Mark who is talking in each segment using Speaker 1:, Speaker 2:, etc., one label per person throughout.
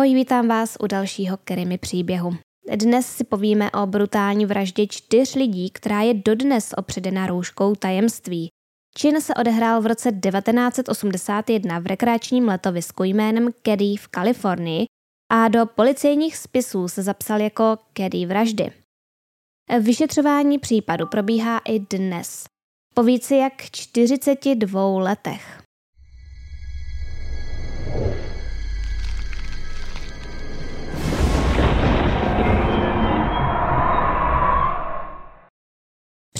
Speaker 1: Ahoj, vítám vás u dalšího Kerimy příběhu. Dnes si povíme o brutální vraždě čtyř lidí, která je dodnes opředena rouškou tajemství. Čin se odehrál v roce 1981 v rekreačním letovisku jménem Caddy v Kalifornii a do policejních spisů se zapsal jako Caddy vraždy. Vyšetřování případu probíhá i dnes, po více jak 42 letech.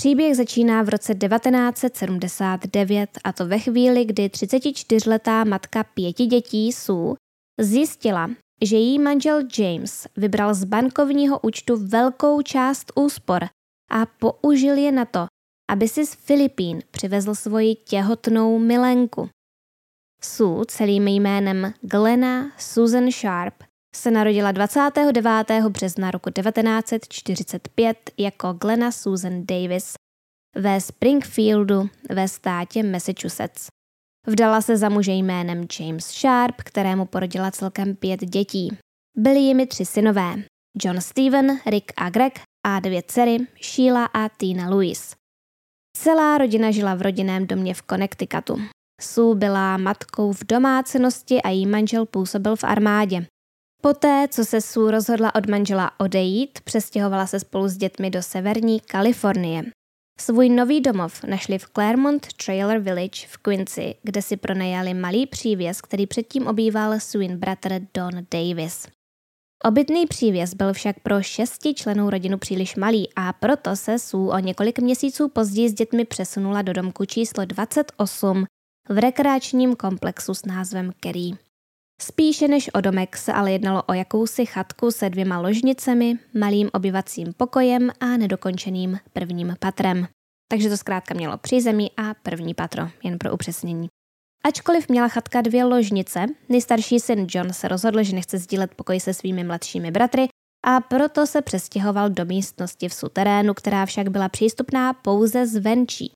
Speaker 1: Příběh začíná v roce 1979 a to ve chvíli, kdy 34-letá matka pěti dětí Sue zjistila, že její manžel James vybral z bankovního účtu velkou část úspor a použil je na to, aby si z Filipín přivezl svoji těhotnou milenku. Sue celým jménem Glenna Susan Sharp se narodila 29. března roku 1945 jako Glenna Susan Davis ve Springfieldu ve státě Massachusetts. Vdala se za muže jménem James Sharp, kterému porodila celkem pět dětí. Byli jimi tři synové, John Steven, Rick a Greg a dvě dcery, Sheila a Tina Louise. Celá rodina žila v rodinném domě v Connecticutu. Sue byla matkou v domácnosti a její manžel působil v armádě. Poté, co se Sue rozhodla od manžela odejít, přestěhovala se spolu s dětmi do severní Kalifornie. Svůj nový domov našli v Claremont Trailer Village v Quincy, kde si pronajali malý přívěs, který předtím obýval Swin bratr Don Davis. Obytný přívěs byl však pro šesti členů rodinu příliš malý a proto se Sue o několik měsíců později s dětmi přesunula do domku číslo 28 v rekreačním komplexu s názvem Kerry. Spíše než o domek se ale jednalo o jakousi chatku se dvěma ložnicemi, malým obyvacím pokojem a nedokončeným prvním patrem. Takže to zkrátka mělo přízemí a první patro, jen pro upřesnění. Ačkoliv měla chatka dvě ložnice, nejstarší syn John se rozhodl, že nechce sdílet pokoj se svými mladšími bratry a proto se přestěhoval do místnosti v suterénu, která však byla přístupná pouze zvenčí.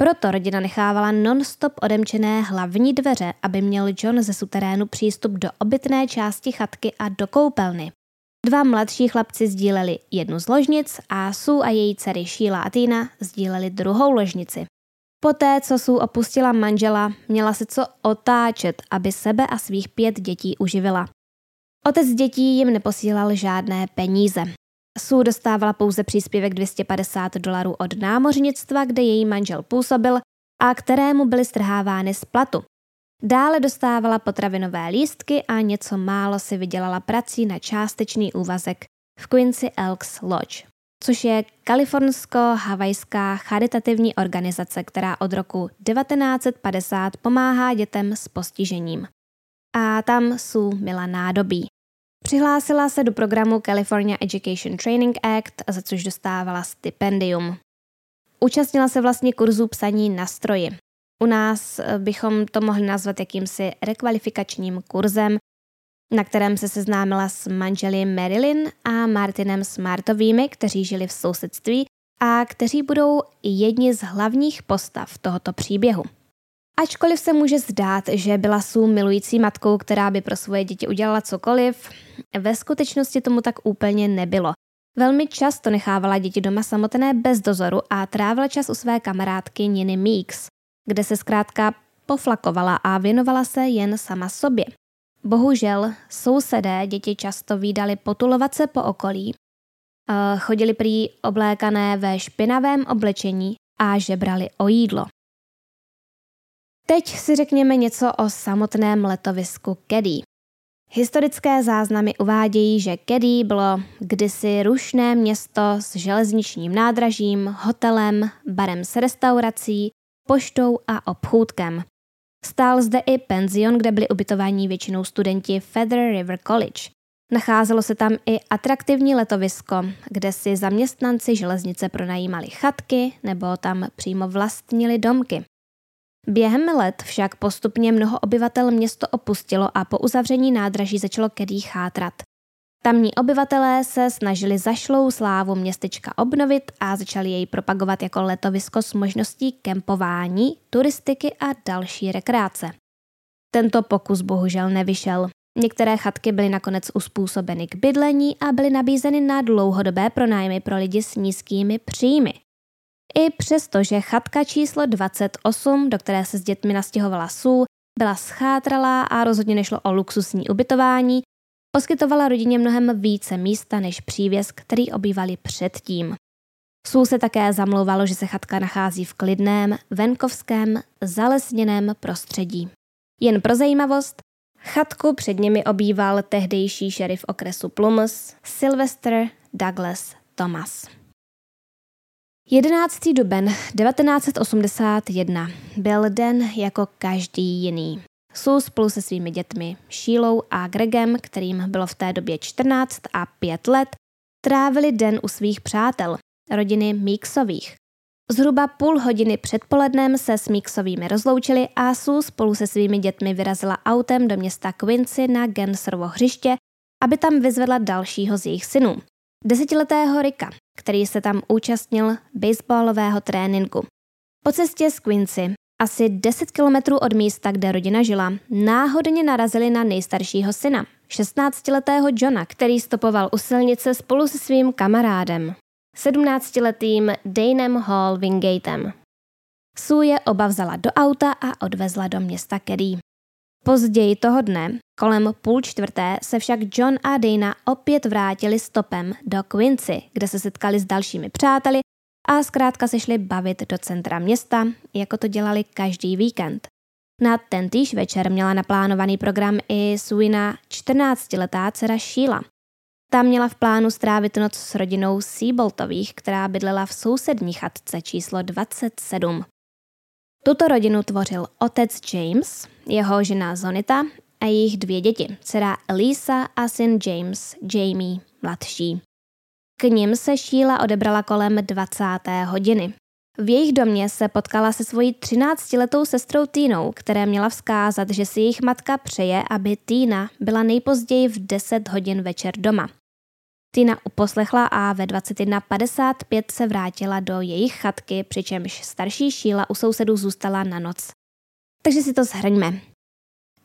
Speaker 1: Proto rodina nechávala non-stop odemčené hlavní dveře, aby měl John ze suterénu přístup do obytné části chatky a do koupelny. Dva mladší chlapci sdíleli jednu z ložnic a Sue a její dcery Sheila a Tina sdíleli druhou ložnici. Poté, co Sue opustila manžela, měla se co otáčet, aby sebe a svých pět dětí uživila. Otec dětí jim neposílal žádné peníze. Sue dostávala pouze příspěvek 250 dolarů od námořnictva, kde její manžel působil a kterému byly strhávány z platu. Dále dostávala potravinové lístky a něco málo si vydělala prací na částečný úvazek v Quincy Elks Lodge, což je kalifornsko-havajská charitativní organizace, která od roku 1950 pomáhá dětem s postižením. A tam Sue měla nádobí. Přihlásila se do programu California Education Training Act, za což dostávala stipendium. Účastnila se vlastně kurzů psaní na stroji. U nás eh, bychom to mohli nazvat jakýmsi rekvalifikačním kurzem, na kterém se seznámila s manželi Marilyn a Martinem Smartovými, kteří žili v sousedství a kteří budou jedni z hlavních postav tohoto příběhu. Ačkoliv se může zdát, že byla Sue milující matkou, která by pro svoje děti udělala cokoliv, ve skutečnosti tomu tak úplně nebylo. Velmi často nechávala děti doma samotné bez dozoru a trávila čas u své kamarádky Niny Meeks, kde se zkrátka poflakovala a věnovala se jen sama sobě. Bohužel sousedé děti často výdali potulovat se po okolí, chodili prý oblékané ve špinavém oblečení a žebrali o jídlo. Teď si řekněme něco o samotném letovisku Kedí. Historické záznamy uvádějí, že Kedí bylo kdysi rušné město s železničním nádražím, hotelem, barem s restaurací, poštou a obchůdkem. Stál zde i penzion, kde byli ubytováni většinou studenti Feather River College. Nacházelo se tam i atraktivní letovisko, kde si zaměstnanci železnice pronajímali chatky nebo tam přímo vlastnili domky. Během let však postupně mnoho obyvatel město opustilo a po uzavření nádraží začalo kedý chátrat. Tamní obyvatelé se snažili zašlou slávu městečka obnovit a začali jej propagovat jako letovisko s možností kempování, turistiky a další rekreace. Tento pokus bohužel nevyšel. Některé chatky byly nakonec uspůsobeny k bydlení a byly nabízeny na dlouhodobé pronájmy pro lidi s nízkými příjmy. I přesto, že chatka číslo 28, do které se s dětmi nastěhovala Sue, byla schátralá a rozhodně nešlo o luxusní ubytování, poskytovala rodině mnohem více místa než přívěs, který obývali předtím. Sůl se také zamlouvalo, že se chatka nachází v klidném, venkovském, zalesněném prostředí. Jen pro zajímavost, chatku před nimi obýval tehdejší šerif okresu Plymouth Sylvester Douglas Thomas. 11. duben 1981 byl den jako každý jiný. Sue spolu se svými dětmi Sheilou a Gregem, kterým bylo v té době 14 a 5 let, trávili den u svých přátel, rodiny Meeksových. Zhruba půl hodiny před polednem se s Meeksovými rozloučili a Sue spolu se svými dětmi vyrazila autem do města Quincy na Genserovo hřiště, aby tam vyzvedla dalšího z jejich synů, desetiletého Rika, který se tam účastnil baseballového tréninku. Po cestě z Quincy, asi 10 kilometrů od místa, kde rodina žila, náhodně narazili na nejstaršího syna, 16-letého Johna, který stopoval u silnice spolu se svým kamarádem, 17-letým Danem Hall Wingatem. Sue je oba vzala do auta a odvezla do města Kerry. Později toho dne, kolem půl čtvrté, se však John a Dana opět vrátili stopem do Quincy, kde se setkali s dalšími přáteli a zkrátka se šli bavit do centra města, jako to dělali každý víkend. Na tentýž večer měla naplánovaný program i Suina 14-letá dcera Sheila. Ta měla v plánu strávit noc s rodinou Seaboltových, která bydlela v sousední chatce číslo 27. Tuto rodinu tvořil otec James, jeho žena Zonita a jejich dvě děti, dcera Elisa a syn James, Jamie, mladší. K ním se Sheila odebrala kolem 20. hodiny. V jejich domě se potkala se svojí 13-letou sestrou Týnou, které měla vzkázat, že si jejich matka přeje, aby Týna byla nejpozději v 10 hodin večer doma. Tina uposlechla a ve 21.55 se vrátila do jejich chatky, přičemž starší Šíla u sousedů zůstala na noc. Takže si to zhrňme.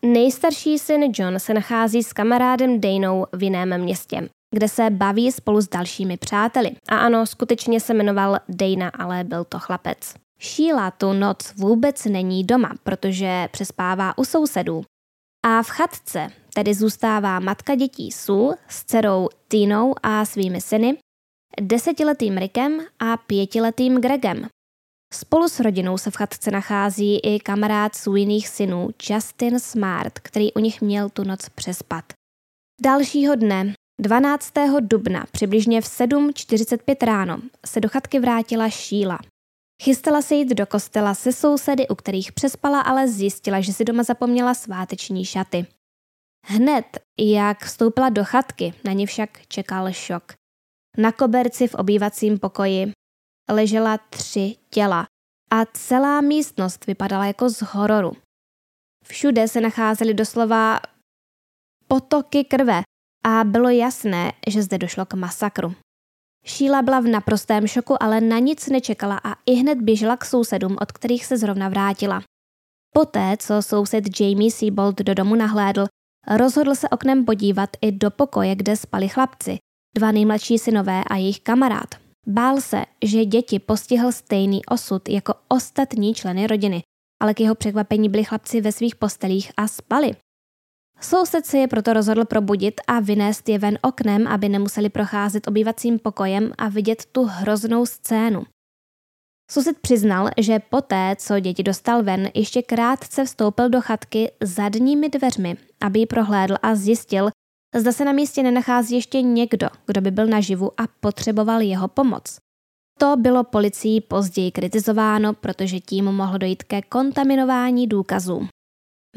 Speaker 1: Nejstarší syn John se nachází s kamarádem Danou v jiném městě, kde se baví spolu s dalšími přáteli. A ano, skutečně se jmenoval Dana, ale byl to chlapec. Sheila tu noc vůbec není doma, protože přespává u sousedů. A v chatce tedy zůstává matka dětí Sue s dcerou Tinou a svými syny, desetiletým Rickem a pětiletým Gregem. Spolu s rodinou se v chatce nachází i kamarád jiných synů Justin Smart, který u nich měl tu noc přespat. Dalšího dne, 12. dubna, přibližně v 7.45 ráno, se do chatky vrátila Šíla. Chystala se jít do kostela se sousedy, u kterých přespala, ale zjistila, že si doma zapomněla sváteční šaty. Hned, jak vstoupila do chatky, na ně však čekal šok. Na koberci v obývacím pokoji ležela tři těla a celá místnost vypadala jako z hororu. Všude se nacházely doslova potoky krve a bylo jasné, že zde došlo k masakru. Šíla byla v naprostém šoku, ale na nic nečekala a i hned běžela k sousedům, od kterých se zrovna vrátila. Poté, co soused Jamie Seabold do domu nahlédl, rozhodl se oknem podívat i do pokoje, kde spali chlapci, dva nejmladší synové a jejich kamarád. Bál se, že děti postihl stejný osud jako ostatní členy rodiny, ale k jeho překvapení byli chlapci ve svých postelích a spali. Soused se je proto rozhodl probudit a vynést je ven oknem, aby nemuseli procházet obývacím pokojem a vidět tu hroznou scénu. Soused přiznal, že poté, co děti dostal ven, ještě krátce vstoupil do chatky zadními dveřmi, aby ji prohlédl a zjistil, zda se na místě nenachází ještě někdo, kdo by byl naživu a potřeboval jeho pomoc. To bylo policií později kritizováno, protože tím mohlo dojít ke kontaminování důkazů.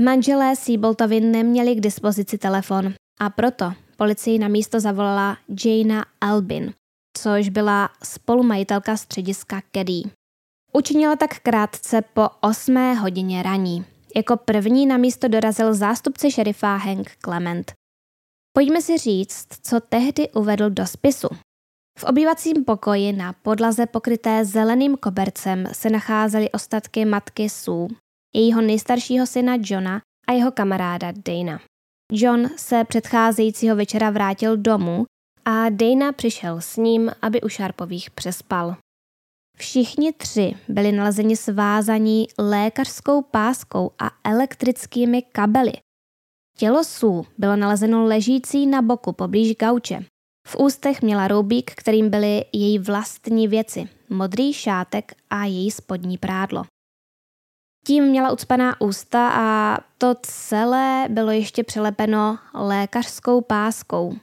Speaker 1: Manželé Seaboltovi neměli k dispozici telefon a proto policii na místo zavolala Jana Albin, což byla spolumajitelka střediska Keddy. Učinila tak krátce po 8 hodině raní. Jako první na místo dorazil zástupce šerifa Hank Clement. Pojďme si říct, co tehdy uvedl do spisu. V obývacím pokoji na podlaze pokryté zeleným kobercem se nacházely ostatky matky Sue, jejího nejstaršího syna Johna a jeho kamaráda Dana. John se předcházejícího večera vrátil domů a Dana přišel s ním, aby u Sharpových přespal. Všichni tři byli nalezeni svázaní lékařskou páskou a elektrickými kabely. Tělo Sů bylo nalezeno ležící na boku poblíž gauče. V ústech měla roubík, kterým byly její vlastní věci, modrý šátek a její spodní prádlo. Tím měla ucpaná ústa a to celé bylo ještě přilepeno lékařskou páskou.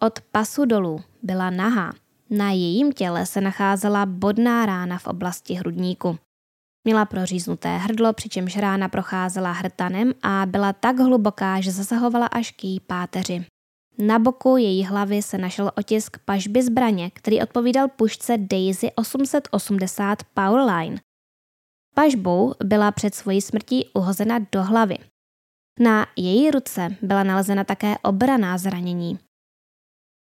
Speaker 1: Od pasu dolů byla nahá. Na jejím těle se nacházela bodná rána v oblasti hrudníku. Měla proříznuté hrdlo, přičemž rána procházela hrtanem a byla tak hluboká, že zasahovala až k její páteři. Na boku její hlavy se našel otisk pažby zbraně, který odpovídal pušce Daisy 880 Powerline. Pažbou byla před svojí smrtí uhozena do hlavy. Na její ruce byla nalezena také obraná zranění.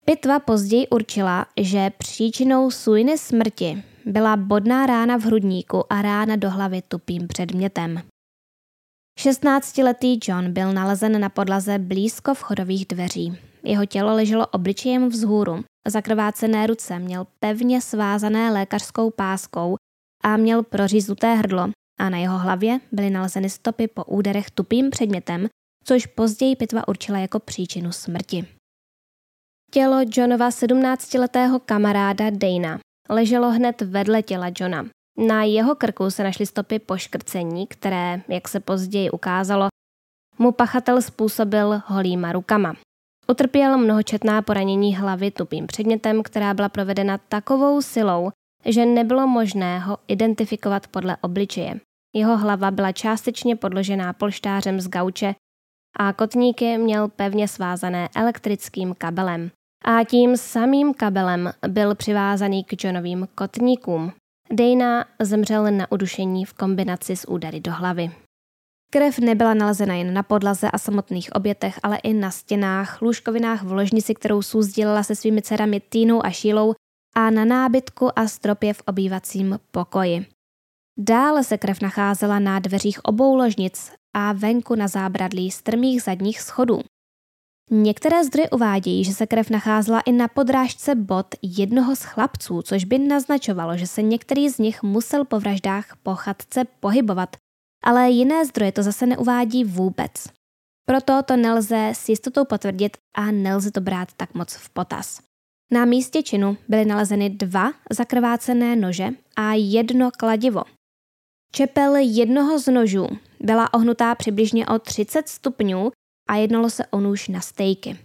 Speaker 1: Pitva později určila, že příčinou Suiny smrti byla bodná rána v hrudníku a rána do hlavy tupým předmětem. 16-letý John byl nalezen na podlaze blízko vchodových dveří. Jeho tělo leželo obličejem vzhůru. Zakrvácené ruce měl pevně svázané lékařskou páskou a měl proříznuté hrdlo a na jeho hlavě byly nalezeny stopy po úderech tupým předmětem, což později pitva určila jako příčinu smrti. Tělo Johnova 17-letého kamaráda Dana leželo hned vedle těla Johna. Na jeho krku se našly stopy poškrcení, které, jak se později ukázalo, mu pachatel způsobil holýma rukama. Utrpěl mnohočetná poranění hlavy tupým předmětem, která byla provedena takovou silou, že nebylo možné ho identifikovat podle obličeje. Jeho hlava byla částečně podložená polštářem z gauče a kotníky měl pevně svázané elektrickým kabelem. A tím samým kabelem byl přivázaný k Johnovým kotníkům. Dana zemřel na udušení v kombinaci s údery do hlavy. Krev nebyla nalezena jen na podlaze a samotných obětech, ale i na stěnách, lůžkovinách v ložnici, kterou Sů sdílela se svými dcerami Týnou a Šílou a na nábytku a stropě v obývacím pokoji. Dále se krev nacházela na dveřích obou ložnic a venku na zábradlí strmých zadních schodů. Některé zdroje uvádějí, že se krev nacházela i na podrážce bot jednoho z chlapců, což by naznačovalo, že se některý z nich musel po vraždách po chatce pohybovat, ale jiné zdroje to zase neuvádí vůbec. Proto to nelze s jistotou potvrdit a nelze to brát tak moc v potaz. Na místě činu byly nalezeny dva zakrvácené nože a jedno kladivo. Čepel jednoho z nožů byla ohnutá přibližně o 30 stupňů a jednalo se o nůž na stejky.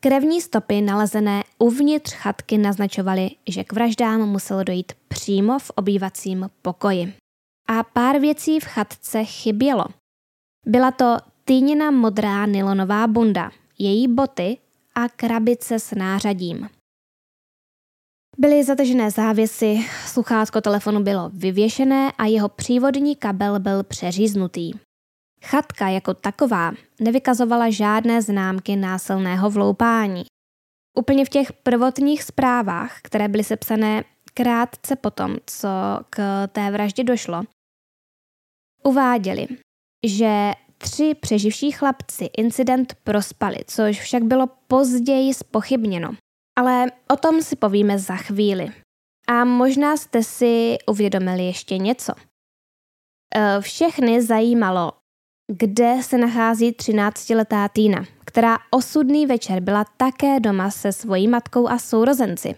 Speaker 1: Krevní stopy nalezené uvnitř chatky naznačovaly, že k vraždám muselo dojít přímo v obývacím pokoji. A pár věcí v chatce chybělo. Byla to týněna modrá nylonová bunda, její boty a krabice s nářadím. Byly zatažené závěsy, sluchátko telefonu bylo vyvěšené a jeho přívodní kabel byl přeříznutý. Chatka jako taková nevykazovala žádné známky násilného vloupání. Úplně v těch prvotních zprávách, které byly sepsané krátce potom, co k té vraždě došlo, uváděli, že tři přeživší chlapci incident prospali, což však bylo později spochybněno. Ale o tom si povíme za chvíli. A možná jste si uvědomili ještě něco. E, všechny zajímalo, kde se nachází 13-letá Týna, která osudný večer byla také doma se svojí matkou a sourozenci.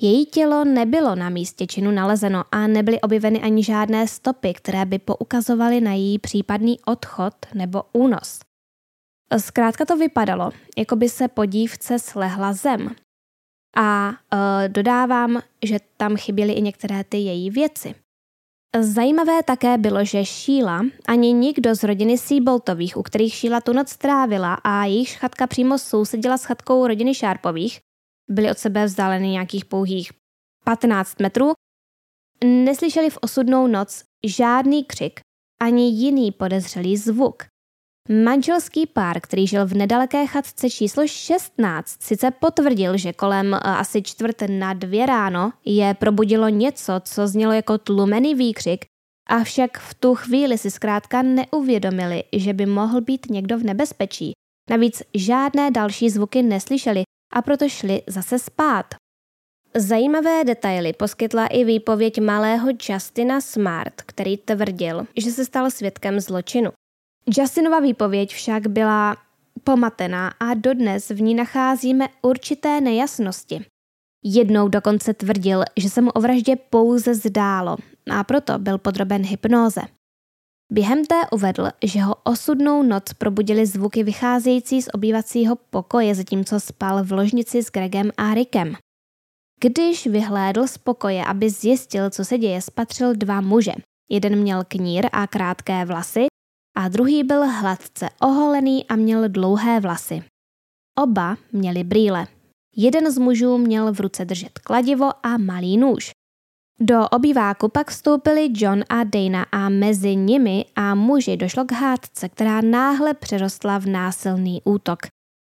Speaker 1: Její tělo nebylo na místě činu nalezeno a nebyly objeveny ani žádné stopy, které by poukazovaly na její případný odchod nebo únos. Zkrátka to vypadalo, jako by se po dívce slehla zem. A e, dodávám, že tam chyběly i některé ty její věci. Zajímavé také bylo, že Šíla ani nikdo z rodiny Seaboltových, u kterých Šíla tu noc strávila a jejich chatka přímo sousedila s chatkou rodiny Šárpových, byly od sebe vzdáleny nějakých pouhých 15 metrů, neslyšeli v osudnou noc žádný křik ani jiný podezřelý zvuk. Manželský pár, který žil v nedaleké chatce číslo 16, sice potvrdil, že kolem eh, asi čtvrt na dvě ráno je probudilo něco, co znělo jako tlumený výkřik, avšak v tu chvíli si zkrátka neuvědomili, že by mohl být někdo v nebezpečí Navíc žádné další zvuky neslyšeli a proto šli zase spát. Zajímavé detaily poskytla i výpověď malého Justina Smart, který tvrdil, že se stal svědkem zločinu. Justinova výpověď však byla pomatená a dodnes v ní nacházíme určité nejasnosti. Jednou dokonce tvrdil, že se mu o vraždě pouze zdálo a proto byl podroben hypnóze. Během té uvedl, že ho osudnou noc probudili zvuky vycházející z obývacího pokoje, zatímco spal v ložnici s Gregem a Rickem. Když vyhlédl z pokoje, aby zjistil, co se děje, spatřil dva muže. Jeden měl knír a krátké vlasy a druhý byl hladce oholený a měl dlouhé vlasy. Oba měli brýle. Jeden z mužů měl v ruce držet kladivo a malý nůž. Do obýváku pak vstoupili John a Dana a mezi nimi a muži došlo k hádce, která náhle přerostla v násilný útok.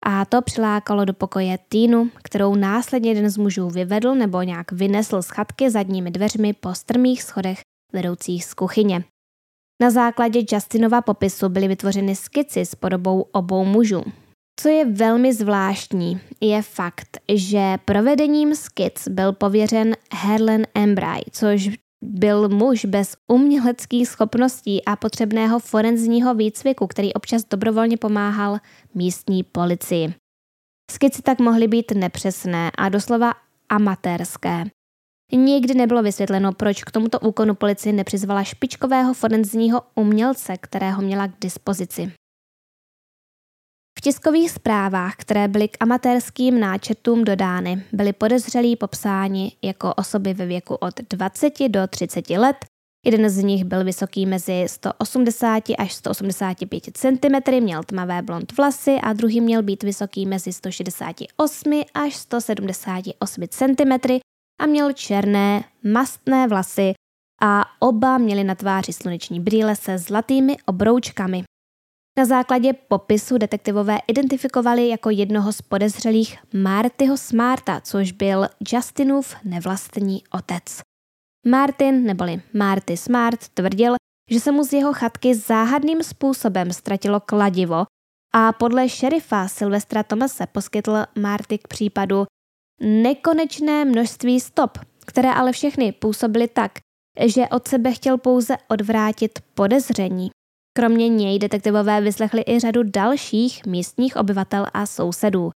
Speaker 1: A to přilákalo do pokoje Týnu, kterou následně jeden z mužů vyvedl nebo nějak vynesl z chatky zadními dveřmi po strmých schodech vedoucích z kuchyně. Na základě Justinova popisu byly vytvořeny skici s podobou obou mužů. Co je velmi zvláštní, je fakt, že provedením skic byl pověřen Herlen Embry, což byl muž bez uměleckých schopností a potřebného forenzního výcviku, který občas dobrovolně pomáhal místní policii. Skici tak mohly být nepřesné a doslova amatérské. Nikdy nebylo vysvětleno, proč k tomuto úkonu policie nepřizvala špičkového forenzního umělce, kterého měla k dispozici. V tiskových zprávách, které byly k amatérským náčrtům dodány, byly podezřelí popsáni jako osoby ve věku od 20 do 30 let. Jeden z nich byl vysoký mezi 180 až 185 cm, měl tmavé blond vlasy a druhý měl být vysoký mezi 168 až 178 cm a měl černé, mastné vlasy a oba měli na tváři sluneční brýle se zlatými obroučkami. Na základě popisu detektivové identifikovali jako jednoho z podezřelých Martyho Smarta, což byl Justinův nevlastní otec. Martin, neboli Marty Smart, tvrdil, že se mu z jeho chatky záhadným způsobem ztratilo kladivo a podle šerifa Silvestra Tomase poskytl Marty k případu nekonečné množství stop, které ale všechny působily tak, že od sebe chtěl pouze odvrátit podezření. Kromě něj detektivové vyslechli i řadu dalších místních obyvatel a sousedů.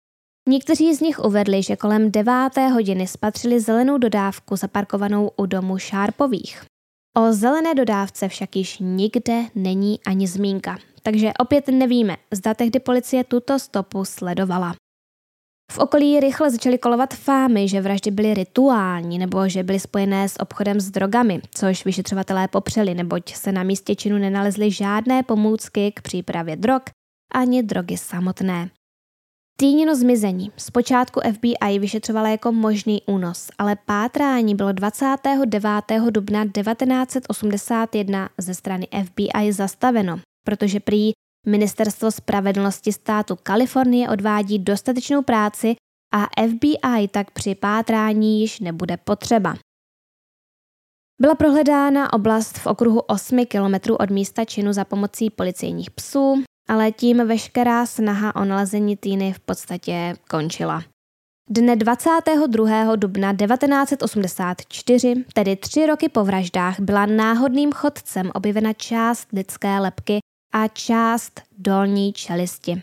Speaker 1: Někteří z nich uvedli, že kolem deváté hodiny spatřili zelenou dodávku zaparkovanou u domu Šárpových. O zelené dodávce však již nikde není ani zmínka, takže opět nevíme, zda tehdy policie tuto stopu sledovala. V okolí rychle začaly kolovat fámy, že vraždy byly rituální nebo že byly spojené s obchodem s drogami, což vyšetřovatelé popřeli, neboť se na místě činu nenalezly žádné pomůcky k přípravě drog ani drogy samotné. Týnino zmizení zpočátku FBI vyšetřovala jako možný únos, ale pátrání bylo 29. dubna 1981 ze strany FBI zastaveno, protože prý Ministerstvo spravedlnosti státu Kalifornie odvádí dostatečnou práci a FBI tak při pátrání již nebude potřeba. Byla prohledána oblast v okruhu 8 kilometrů od místa činu za pomocí policejních psů, ale tím veškerá snaha o nalezení Týny v podstatě končila. Dne 22. dubna 1984, tedy tři roky po vraždách, byla náhodným chodcem objevena část lidské lepky a část dolní čelisti.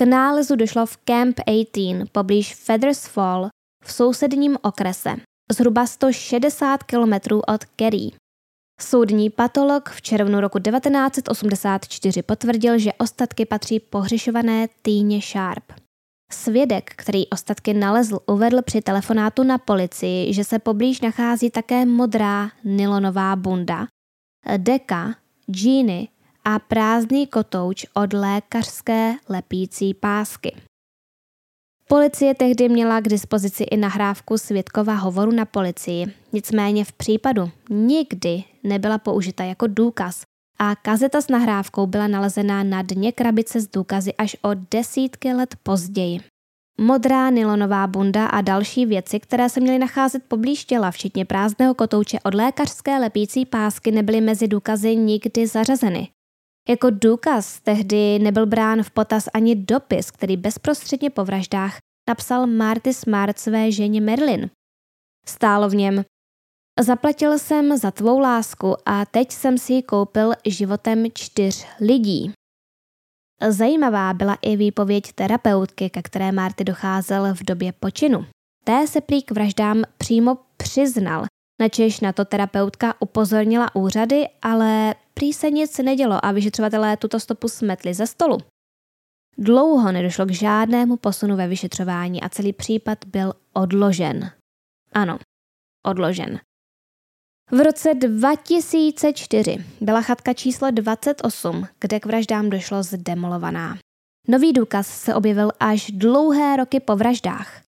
Speaker 1: K nálezu došlo v Camp 18 poblíž Feathers Fall v sousedním okrese, zhruba 160 km od Kerry. Soudní patolog v červnu roku 1984 potvrdil, že ostatky patří pohřešované Týně Sharp. Svědek, který ostatky nalezl, uvedl při telefonátu na policii, že se poblíž nachází také modrá nylonová bunda, deka, džíny a prázdný kotouč od lékařské lepící pásky. Policie tehdy měla k dispozici i nahrávku svědkova hovoru na policii, nicméně v případu nikdy nebyla použita jako důkaz a kazeta s nahrávkou byla nalezená na dně krabice s důkazy až o desítky let později. Modrá nylonová bunda a další věci, které se měly nacházet poblíž těla, včetně prázdného kotouče od lékařské lepící pásky, nebyly mezi důkazy nikdy zařazeny. Jako důkaz tehdy nebyl brán v potaz ani dopis, který bezprostředně po vraždách napsal Marty Smart své ženě Merlin. Stálo v něm Zaplatil jsem za tvou lásku a teď jsem si ji koupil životem čtyř lidí. Zajímavá byla i výpověď terapeutky, ke které Marty docházel v době počinu. Té se prý k vraždám přímo přiznal, načež na to terapeutka upozornila úřady, ale prý se nic nedělo a vyšetřovatelé tuto stopu smetli ze stolu. Dlouho nedošlo k žádnému posunu ve vyšetřování a celý případ byl odložen. Ano, odložen. V roce 2004 byla chatka číslo 28, kde k vraždám došlo zdemolovaná. Nový důkaz se objevil až dlouhé roky po vraždách.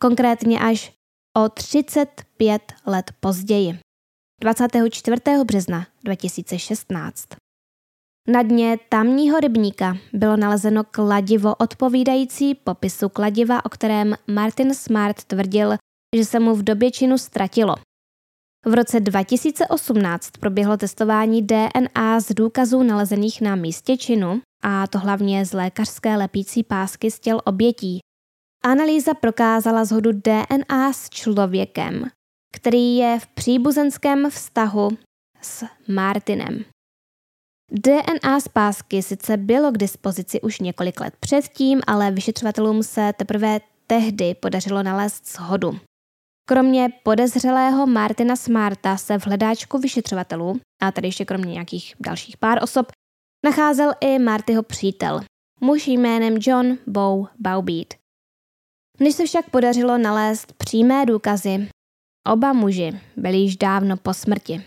Speaker 1: Konkrétně až o 35 let později. 24. března 2016. Na dně tamního rybníka bylo nalezeno kladivo odpovídající popisu kladiva, o kterém Martin Smart tvrdil, že se mu v době činu ztratilo. V roce 2018 proběhlo testování DNA z důkazů nalezených na místě činu, a to hlavně z lékařské lepící pásky z těl obětí. Analýza prokázala zhodu DNA s člověkem, který je v příbuzenském vztahu s Martinem. DNA z pásky sice bylo k dispozici už několik let předtím, ale vyšetřovatelům se teprve tehdy podařilo nalézt shodu. Kromě podezřelého Martina Smarta se v hledáčku vyšetřovatelů, a tady ještě kromě nějakých dalších pár osob, nacházel i Martyho přítel, muž jménem John Bow Bowbeat. Než se však podařilo nalézt přímé důkazy, oba muži byli již dávno po smrti.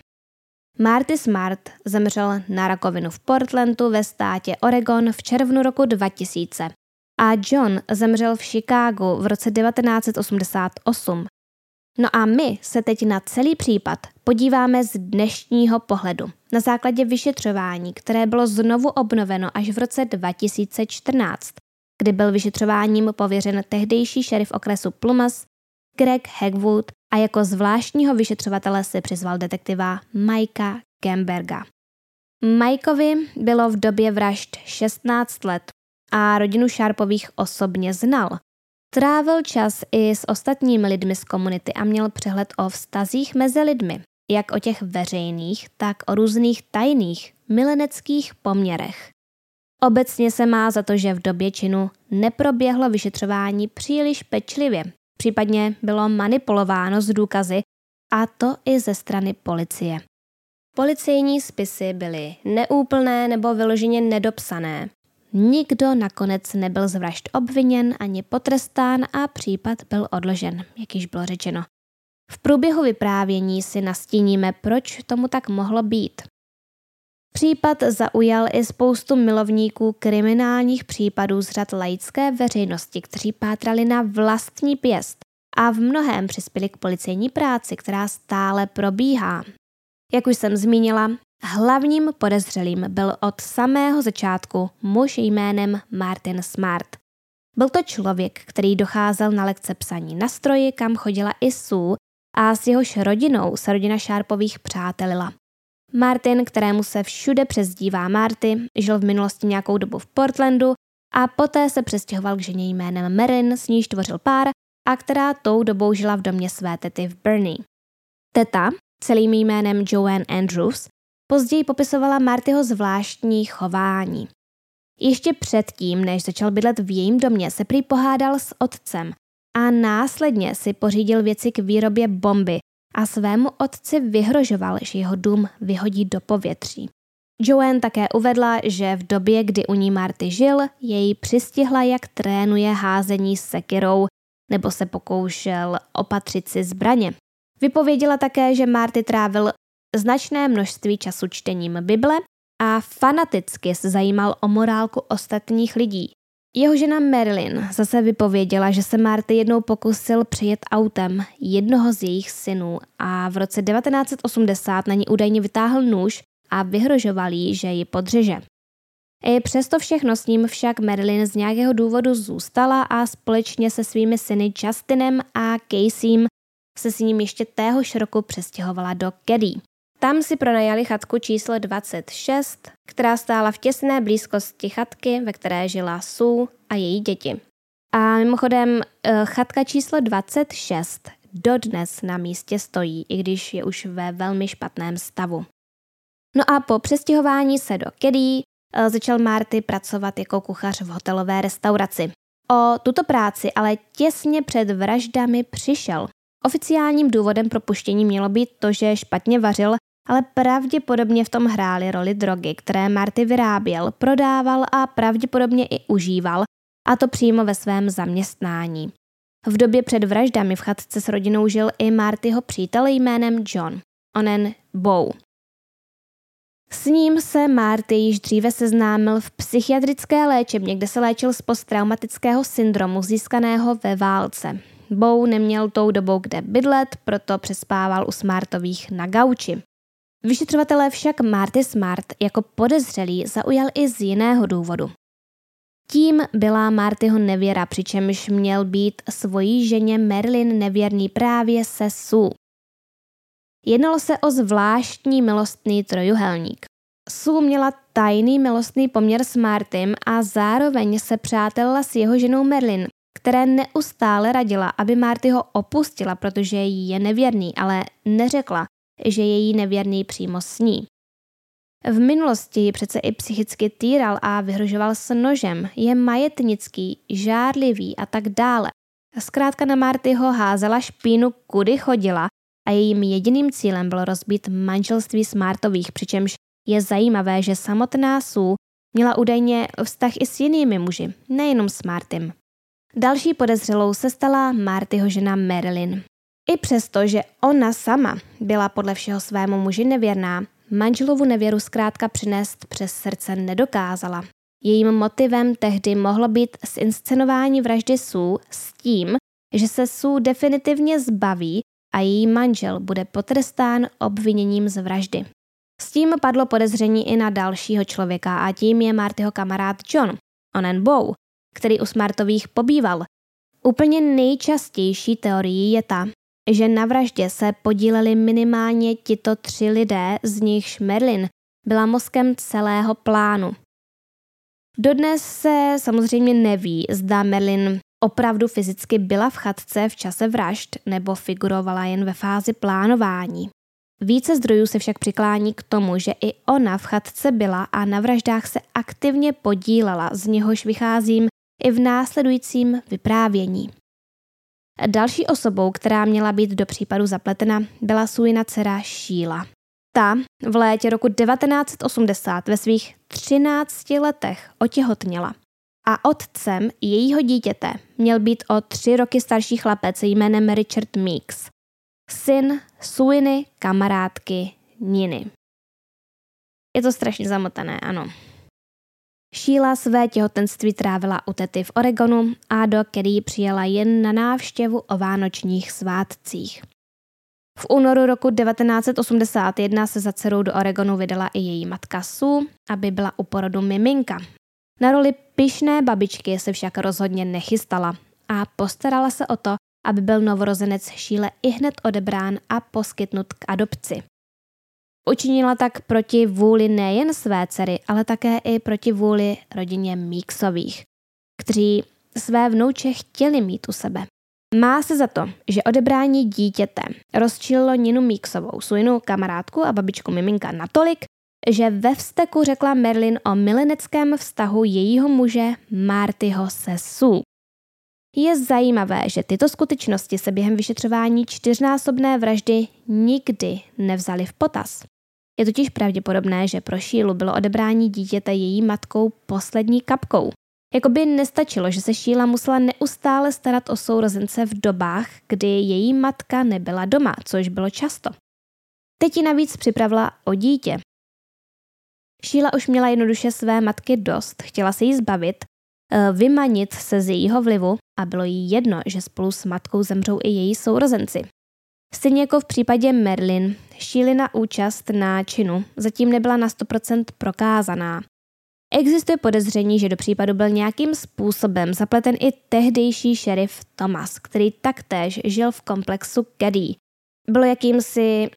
Speaker 1: Marty Smart zemřel na rakovinu v Portlandu ve státě Oregon v červnu roku 2000 a John zemřel v Chicagu v roce 1988 No a my se teď na celý případ podíváme z dnešního pohledu. Na základě vyšetřování, které bylo znovu obnoveno až v roce 2014, kdy byl vyšetřováním pověřen tehdejší šerif okresu Plumas Greg Hegwood a jako zvláštního vyšetřovatele se přizval detektiva Mikea Gemberga. Mikeovi bylo v době vražd 16 let a rodinu Sharpových osobně znal, Trávil čas i s ostatními lidmi z komunity a měl přehled o vztazích mezi lidmi, jak o těch veřejných, tak o různých tajných, mileneckých poměrech. Obecně se má za to, že v době činu neproběhlo vyšetřování příliš pečlivě, případně bylo manipulováno z důkazy, a to i ze strany policie. Policejní spisy byly neúplné nebo vyloženě nedopsané, Nikdo nakonec nebyl z vražd obviněn ani potrestán a případ byl odložen, jak již bylo řečeno. V průběhu vyprávění si nastíníme, proč tomu tak mohlo být. Případ zaujal i spoustu milovníků kriminálních případů z řad laické veřejnosti, kteří pátrali na vlastní pěst a v mnohém přispěli k policejní práci, která stále probíhá. Jak už jsem zmínila, Hlavním podezřelým byl od samého začátku muž jménem Martin Smart. Byl to člověk, který docházel na lekce psaní na stroji, kam chodila i Sue a s jehož rodinou se rodina Sharpových přátelila. Martin, kterému se všude přezdívá Marty, žil v minulosti nějakou dobu v Portlandu a poté se přestěhoval k ženě jménem Marin, s níž tvořil pár a která tou dobou žila v domě své tety v Bernie. Teta, celým jménem Joanne Andrews, Později popisovala Martyho zvláštní chování. Ještě předtím, než začal bydlet v jejím domě, se prý pohádal s otcem a následně si pořídil věci k výrobě bomby a svému otci vyhrožoval, že jeho dům vyhodí do povětří. Joanne také uvedla, že v době, kdy u ní Marty žil, jej přistihla, jak trénuje házení sekirou nebo se pokoušel opatřit si zbraně. Vypověděla také, že Marty trávil značné množství času čtením Bible a fanaticky se zajímal o morálku ostatních lidí. Jeho žena Marilyn zase vypověděla, že se Marty jednou pokusil přijet autem jednoho z jejich synů a v roce 1980 na ní údajně vytáhl nůž a vyhrožoval jí, že ji podřeže. I přesto všechno s ním však Marilyn z nějakého důvodu zůstala a společně se svými syny Justinem a Caseym se s ním ještě téhož roku přestěhovala do Keddy. Tam si pronajali chatku číslo 26, která stála v těsné blízkosti chatky, ve které žila Sue a její děti. A mimochodem eh, chatka číslo 26 dodnes na místě stojí, i když je už ve velmi špatném stavu. No a po přestěhování se do Kedí eh, začal Marty pracovat jako kuchař v hotelové restauraci. O tuto práci ale těsně před vraždami přišel. Oficiálním důvodem propuštění mělo být to, že špatně vařil, ale pravděpodobně v tom hrály roli drogy, které Marty vyráběl, prodával a pravděpodobně i užíval, a to přímo ve svém zaměstnání. V době před vraždami v chatce s rodinou žil i Martyho přítel jménem John, onen Bow. S ním se Marty již dříve seznámil v psychiatrické léčebně, kde se léčil z posttraumatického syndromu získaného ve válce. Bow neměl tou dobou kde bydlet, proto přespával u Smartových na gauči. Vyšetřovatelé však Marty Smart jako podezřelý zaujal i z jiného důvodu. Tím byla Martyho nevěra, přičemž měl být svojí ženě Merlin nevěrný právě se Sue. Jednalo se o zvláštní milostný trojuhelník. Sue měla tajný milostný poměr s Martym a zároveň se přátelila s jeho ženou Merlin, které neustále radila, aby Marty ho opustila, protože jí je nevěrný, ale neřekla, že je jí nevěrný přímo s ní. V minulosti ji přece i psychicky týral a vyhrožoval s nožem, je majetnický, žárlivý a tak dále. Zkrátka na Marty ho házela špínu, kudy chodila a jejím jediným cílem bylo rozbít manželství Smartových, přičemž je zajímavé, že samotná Sue měla údajně vztah i s jinými muži, nejenom s Martym. Další podezřelou se stala Martyho žena Marilyn. I přesto, že ona sama byla podle všeho svému muži nevěrná, manželovu nevěru zkrátka přinést přes srdce nedokázala. Jejím motivem tehdy mohlo být zinscenování vraždy Sue s tím, že se Sue definitivně zbaví a její manžel bude potrestán obviněním z vraždy. S tím padlo podezření i na dalšího člověka a tím je Martyho kamarád John, onen Bow, který u Smartových pobýval. Úplně nejčastější teorií je ta, že na vraždě se podíleli minimálně tito tři lidé, z nichž Merlin byla mozkem celého plánu. Dodnes se samozřejmě neví, zda Merlin opravdu fyzicky byla v chatce v čase vražd nebo figurovala jen ve fázi plánování. Více zdrojů se však přiklání k tomu, že i ona v chatce byla a na vraždách se aktivně podílela, z něhož vycházím i v následujícím vyprávění. Další osobou, která měla být do případu zapletena, byla Suina dcera Sheila. Ta v létě roku 1980 ve svých 13 letech otěhotněla. A otcem jejího dítěte měl být o tři roky starší chlapec jménem Richard Meeks. Syn Suiny kamarádky Niny. Je to strašně zamotané, ano. Sheila své těhotenství trávila u tety v Oregonu a do Kerry přijela jen na návštěvu o vánočních svátcích. V únoru roku 1981 se za dcerou do Oregonu vydala i její matka Sue, aby byla u porodu miminka. Na roli pyšné babičky se však rozhodně nechystala a postarala se o to, aby byl novorozenec Šíle i hned odebrán a poskytnut k adopci. Učinila tak proti vůli nejen své dcery, ale také i proti vůli rodině Míksových, kteří své vnouče chtěli mít u sebe. Má se za to, že odebrání dítěte rozčililo Ninu Míksovou, svou kamarádku a babičku Miminka natolik, že ve vzteku řekla Merlin o mileneckém vztahu jejího muže Martyho se Sue. Je zajímavé, že tyto skutečnosti se během vyšetřování čtyřnásobné vraždy nikdy nevzali v potaz. Je totiž pravděpodobné, že pro Šílu bylo odebrání dítěte její matkou poslední kapkou. Jakoby nestačilo, že se Šíla musela neustále starat o sourozence v dobách, kdy její matka nebyla doma, což bylo často. Teď ji navíc připravila o dítě. Šíla už měla jednoduše své matky dost, chtěla se jí zbavit, eh, vymanit se z jejího vlivu a bylo jí jedno, že spolu s matkou zemřou i její sourozenci. Stejně jako v případě Merlin, šílina účast na činu zatím nebyla na 100% prokázaná. Existuje podezření, že do případu byl nějakým způsobem zapleten i tehdejší šerif Thomas, který taktéž žil v komplexu Caddy. Bylo jakýmsi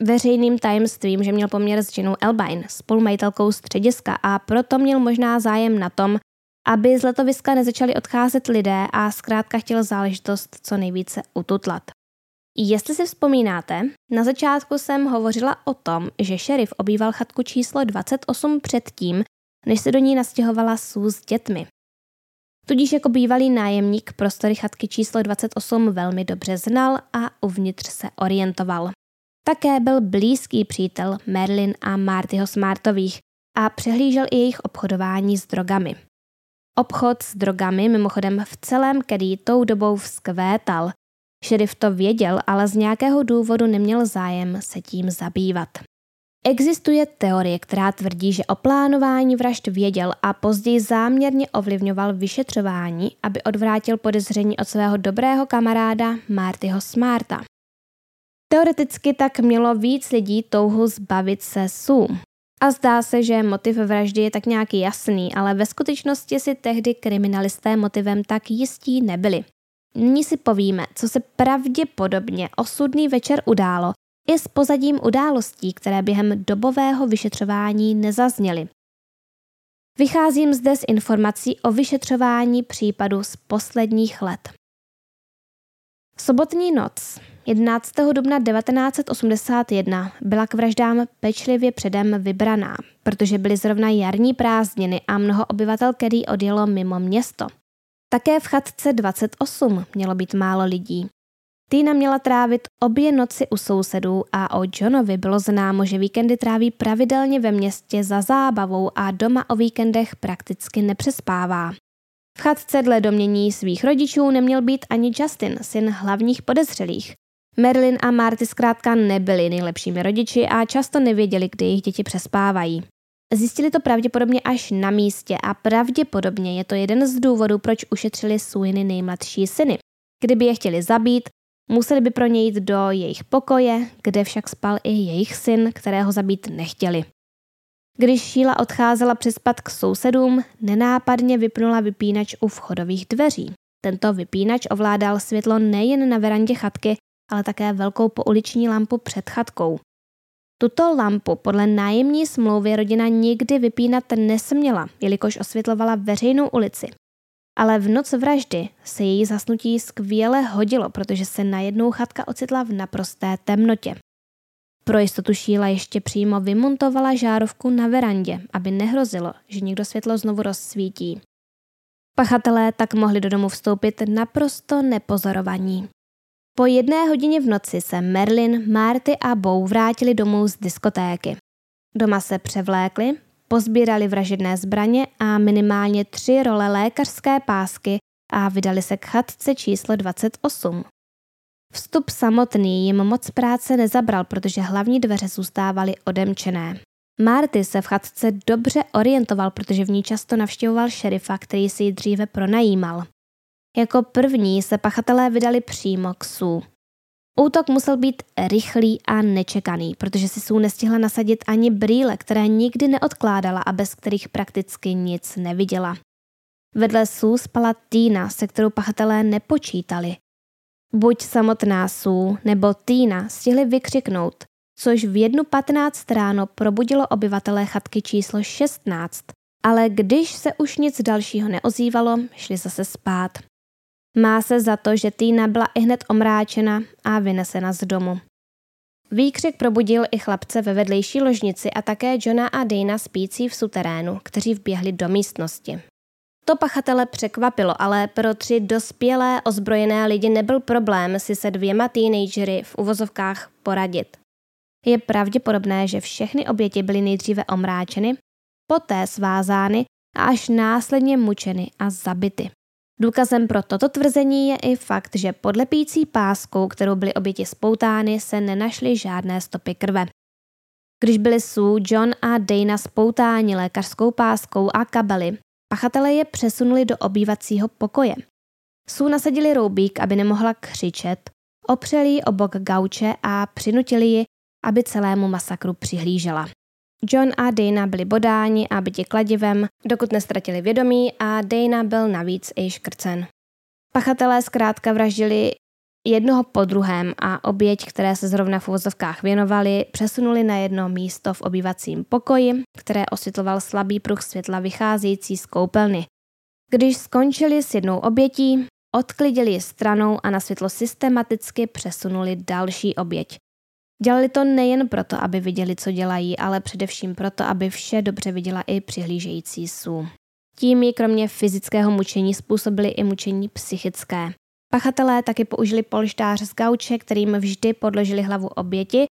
Speaker 1: veřejným tajemstvím, že měl poměr s ženou Elbine, spolumajitelkou střediska a proto měl možná zájem na tom, aby z letoviska nezačali odcházet lidé a zkrátka chtěl záležitost co nejvíce ututlat. Jestli si vzpomínáte, na začátku jsem hovořila o tom, že šerif obýval chatku číslo 28 předtím, než se do ní nastěhovala Sue s dětmi. Tudíž jako bývalý nájemník prostory chatky číslo 28 velmi dobře znal a uvnitř se orientoval. Také byl blízký přítel Merlin a Martyho Smartových a přehlížel i jejich obchodování s drogami. Obchod s drogami mimochodem v celém Kedy tou dobou vzkvétal. Šerif to věděl, ale z nějakého důvodu neměl zájem se tím zabývat. Existuje teorie, která tvrdí, že o plánování vražd věděl a později záměrně ovlivňoval vyšetřování, aby odvrátil podezření od svého dobrého kamaráda Martyho Smarta. Teoreticky tak mělo víc lidí touhu zbavit se Sue. A zdá se, že motiv vraždy je tak nějaký jasný, ale ve skutečnosti si tehdy kriminalisté motivem tak jistí nebyli. Nyní si povíme, co se pravděpodobně osudný večer událo i s pozadím událostí, které během dobového vyšetřování nezazněly. Vycházím zde z informací o vyšetřování případu z posledních let. Sobotní noc 11. dubna 1981 byla k vraždám pečlivě předem vybraná, protože byly zrovna jarní prázdniny a mnoho obyvatel Kerry odjelo mimo město. Také v chatce 28 mělo být málo lidí. Tina měla trávit obě noci u sousedů a o Johnovi bylo známo, že víkendy tráví pravidelně ve městě za zábavou a doma o víkendech prakticky nepřespává. V chatce dle domění svých rodičů neměl být ani Justin, syn hlavních podezřelých. Merlin a Marty zkrátka nebyli nejlepšími rodiči a často nevěděli, kdy jejich děti přespávají. Zjistili to pravděpodobně až na místě a pravděpodobně je to jeden z důvodů, proč ušetřili Suiny nejmladší syny. Kdyby je chtěli zabít, museli by pro ně jít do jejich pokoje, kde však spal i jejich syn, kterého zabít nechtěli. Když Šíla odcházela přespat k sousedům, nenápadně vypnula vypínač u vchodových dveří. Tento vypínač ovládal světlo nejen na verandě chatky, ale také velkou pouliční lampu před chatkou. Tuto lampu podle nájemní smlouvy rodina nikdy vypínat nesměla, jelikož osvětlovala veřejnou ulici. Ale v noc vraždy se její zasnutí skvěle hodilo, protože se najednou chatka ocitla v naprosté temnotě. Pro jistotu Šíla ještě přímo vymontovala žárovku na verandě, aby nehrozilo, že někdo světlo znovu rozsvítí. Pachatelé tak mohli do domu vstoupit naprosto nepozorovaní. Po jedné hodině v noci se Merlin, Marty a Bow vrátili domů z diskotéky. Doma se převlékli, pozbírali vražedné zbraně a minimálně tři role lékařské pásky a vydali se k chatce číslo 28. Vstup samotný jim moc práce nezabral, protože hlavní dveře zůstávaly odemčené. Marty se v chatce dobře orientoval, protože v ní často navštěvoval šerifa, který si ji dříve pronajímal. Jako první se pachatelé vydali přímo k Sue. Útok musel být rychlý a nečekaný, protože si Sue nestihla nasadit ani brýle, které nikdy neodkládala a bez kterých prakticky nic neviděla. Vedle Sue spala Tina, se kterou pachatelé nepočítali. Buď samotná Sue nebo Tina stihli vykřiknout, což v jednu 15 ráno probudilo obyvatelé chatky číslo 16. Ale když se už nic dalšího neozývalo, šli zase spát. Má se za to, že Týna byla i hned omráčena a vynesena z domu. Výkřik probudil i chlapce ve vedlejší ložnici a také Johna a Dana spící v suterénu, kteří vběhli do místnosti. To pachatele překvapilo, ale pro tři dospělé ozbrojené lidi nebyl problém si se dvěma teenagery v uvozovkách poradit. Je pravděpodobné, že všechny oběti byly nejdříve omráčeny, poté svázány a až následně mučeny a zabity. Důkazem pro toto tvrzení je i fakt, že pod lepící páskou, kterou byly oběti spoutány, se nenašly žádné stopy krve. Když byli Sue, John a Dana spoutáni lékařskou páskou a kabely, pachatelé je přesunuli do obývacího pokoje. Sue nasadili roubík, aby nemohla křičet, opřeli ji o bok gauče a přinutili ji, aby celému masakru přihlížela. John a Dana byli bodáni a byti kladivem, dokud nestratili vědomí a Dana byl navíc i škrcen. Pachatelé zkrátka vraždili jednoho po druhém a oběť, které se zrovna v uvozovkách věnovali, přesunuli na jedno místo v obývacím pokoji, které osvětloval slabý pruh světla vycházející z koupelny. Když skončili s jednou obětí, odklidili ji stranou a na světlo systematicky přesunuli další oběť. Dělali to nejen proto, aby viděli, co dělají, ale především proto, aby vše dobře viděla i přihlížející Sů. Tím ji kromě fyzického mučení způsobili i mučení psychické. Pachatelé taky použili polštář z gauče, kterým vždy podložili hlavu oběti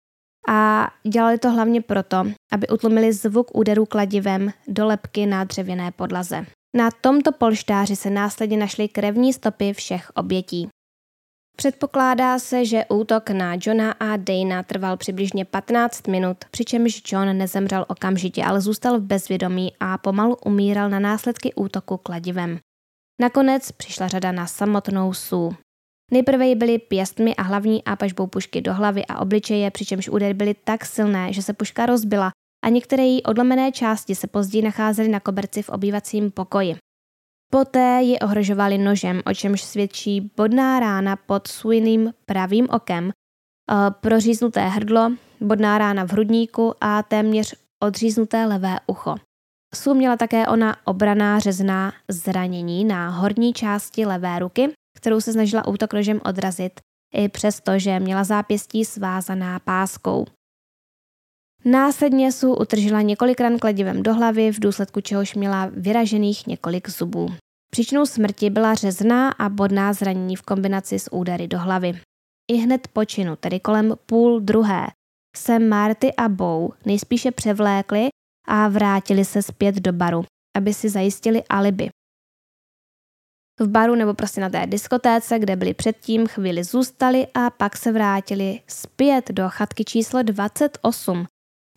Speaker 1: a dělali to hlavně proto, aby utlumili zvuk úderů kladivem do lepky na dřevěné podlaze. Na tomto polštáři se následně našly krevní stopy všech obětí. Předpokládá se, že útok na Johna a Dana trval přibližně 15 minut, přičemž John nezemřel okamžitě, ale zůstal v bezvědomí a pomalu umíral na následky útoku kladivem. Nakonec přišla řada na samotnou Sue. Nejprve jí byly pěstmi a hlavní a pažbou pušky do hlavy a obličeje, přičemž údery byly tak silné, že se puška rozbila a některé její odlomené části se později nacházely na koberci v obývacím pokoji. Poté ji ohrožovali nožem, o čemž svědčí bodná rána pod svým pravým okem, eh, proříznuté hrdlo, bodná rána v hrudníku a téměř odříznuté levé ucho. Sů měla také ona obraná řezná zranění na horní části levé ruky, kterou se snažila útok nožem odrazit, i přesto, že měla zápěstí svázaná páskou. Následně Sue utržila několik ran kladivem do hlavy, v důsledku čehož měla vyražených několik zubů. Příčinou smrti byla řezná a bodná zranění v kombinaci s údery do hlavy. I hned po činu, tedy kolem půl druhé, se Marty a Bow nejspíše převlékli a vrátili se zpět do baru, aby si zajistili alibi. V baru nebo prostě na té diskotéce, kde byli předtím, chvíli zůstali a pak se vrátili zpět do chatky číslo 28,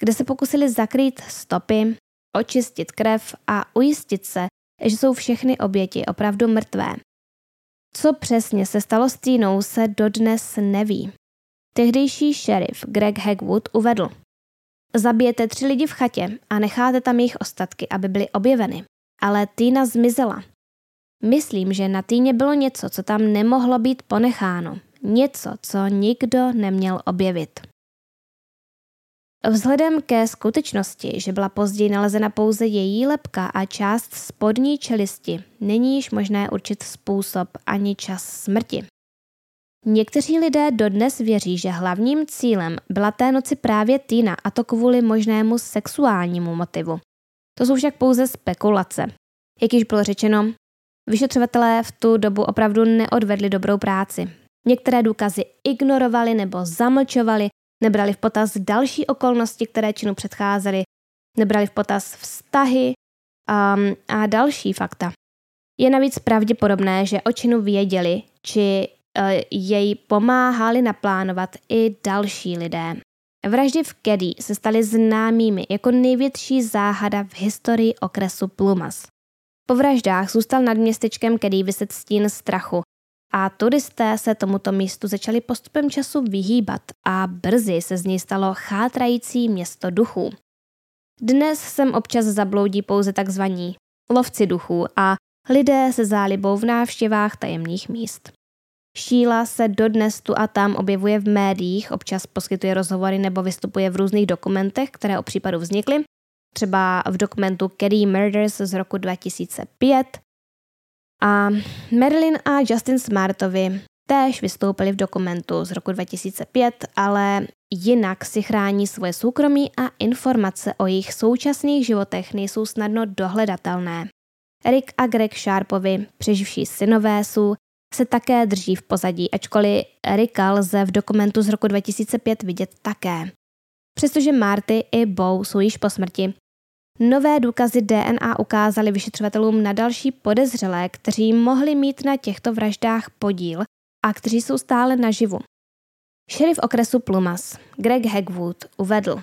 Speaker 1: kde se pokusili zakrýt stopy, očistit krev a ujistit se, že jsou všechny oběti opravdu mrtvé. Co přesně se stalo s Týnou, se dodnes neví. Tehdejší šerif Greg Hagwood uvedl. Zabijete tři lidi v chatě a necháte tam jejich ostatky, aby byly objeveny. Ale Týna zmizela. Myslím, že na Týně bylo něco, co tam nemohlo být ponecháno. Něco, co nikdo neměl objevit. Vzhledem ke skutečnosti, že byla později nalezena pouze její lepka a část spodní čelisti, není již možné určit způsob ani čas smrti. Někteří lidé dodnes věří, že hlavním cílem byla té noci právě Tina a to kvůli možnému sexuálnímu motivu. To jsou však pouze spekulace. Jak již bylo řečeno, vyšetřovatelé v tu dobu opravdu neodvedli dobrou práci. Některé důkazy ignorovali nebo zamlčovali nebrali v potaz další okolnosti, které činu předcházely, nebrali v potaz vztahy um, a další fakta. Je navíc pravděpodobné, že o činu věděli, či uh, jej pomáhali naplánovat i další lidé. Vraždy v Kedy se staly známými jako největší záhada v historii okresu Plumas. Po vraždách zůstal nad městečkem Kedy vyset stín strachu a turisté se tomuto místu začali postupem času vyhýbat a brzy se z něj stalo chátrající město duchů. Dnes sem občas zabloudí pouze takzvaní lovci duchů a lidé se zálibou v návštěvách tajemných míst. Šíla se dodnes tu a tam objevuje v médiích, občas poskytuje rozhovory nebo vystupuje v různých dokumentech, které o případu vznikly, třeba v dokumentu Caddy Murders z roku 2005 a Marilyn a Justin Smartovi též vystoupili v dokumentu z roku 2005, ale jinak si chrání svoje soukromí a informace o jejich současných životech nejsou snadno dohledatelné. Rick a Greg Sharpovi, přeživší synové, jsou se také drží v pozadí, ačkoliv Ricka lze v dokumentu z roku 2005 vidět také. Přestože Marty i Bow jsou již po smrti, Nové důkazy DNA ukázaly vyšetřovatelům na další podezřelé, kteří mohli mít na těchto vraždách podíl a kteří jsou stále naživu. Šerif okresu Plumas, Greg Hagwood, uvedl.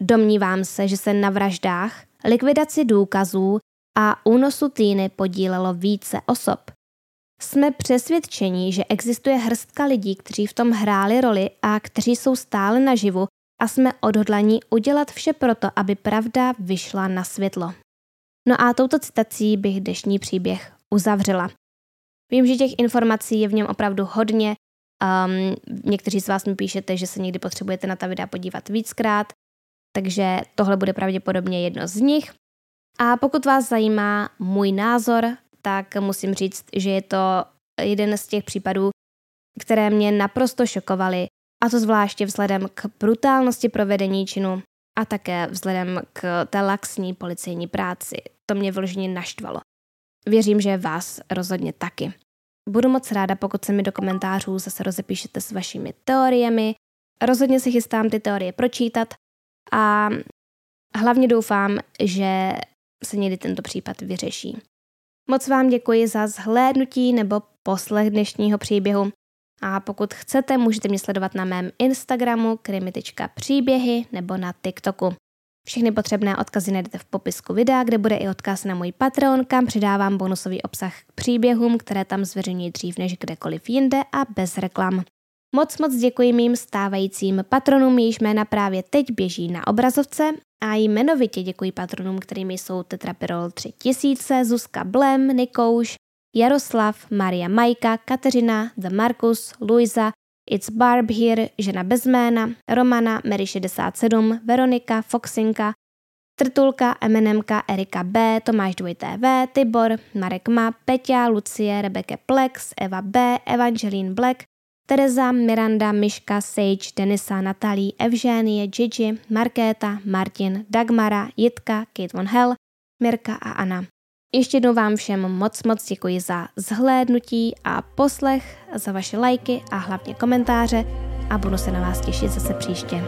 Speaker 1: Domnívám se, že se na vraždách, likvidaci důkazů a únosu týny podílelo více osob. Jsme přesvědčeni, že existuje hrstka lidí, kteří v tom hráli roli a kteří jsou stále naživu a jsme odhodlaní udělat vše proto, aby pravda vyšla na světlo. No a touto citací bych dnešní příběh uzavřela. Vím, že těch informací je v něm opravdu hodně Um, někteří z vás mi píšete, že se někdy potřebujete na ta videa podívat víckrát, takže tohle bude pravděpodobně jedno z nich. A pokud vás zajímá můj názor, tak musím říct, že je to jeden z těch případů, které mě naprosto šokovaly, a to zvláště vzhledem k brutálnosti provedení činu a také vzhledem k té laxní policejní práci. To mě vložně naštvalo. Věřím, že vás rozhodně taky. Budu moc ráda, pokud se mi do komentářů zase rozepíšete s vašimi teoriemi. Rozhodně si chystám ty teorie pročítat a hlavně doufám, že se někdy tento případ vyřeší. Moc vám děkuji za zhlédnutí nebo poslech dnešního příběhu. A pokud chcete, můžete mě sledovat na mém Instagramu krimi.příběhy nebo na TikToku. Všechny potřebné odkazy najdete v popisku videa, kde bude i odkaz na můj Patreon, kam přidávám bonusový obsah k příběhům, které tam zveřejňuji dřív než kdekoliv jinde a bez reklam. Moc moc děkuji mým stávajícím patronům, jejichž jména právě teď běží na obrazovce a jmenovitě děkuji patronům, kterými jsou Tetrapirol 3000, Zuzka Blem, Nikouš, Jaroslav, Maria Majka, Kateřina, The Markus, Luisa, It's Barb here, žena bez jména, Romana, Mary 67, Veronika, Foxinka, Trtulka, MNMka, Erika B, Tomáš 2TV, Tibor, Marek Ma, Peťa, Lucie, Rebeke Plex, Eva B, Evangeline Black, Tereza, Miranda, Miška, Sage, Denisa, Natalí, Evžénie, Gigi, Markéta, Martin, Dagmara, Jitka, Kate Von Hell, Mirka a Anna. Ještě jednou vám všem moc moc děkuji za zhlédnutí a poslech, za vaše lajky a hlavně komentáře a budu se na vás těšit zase příště.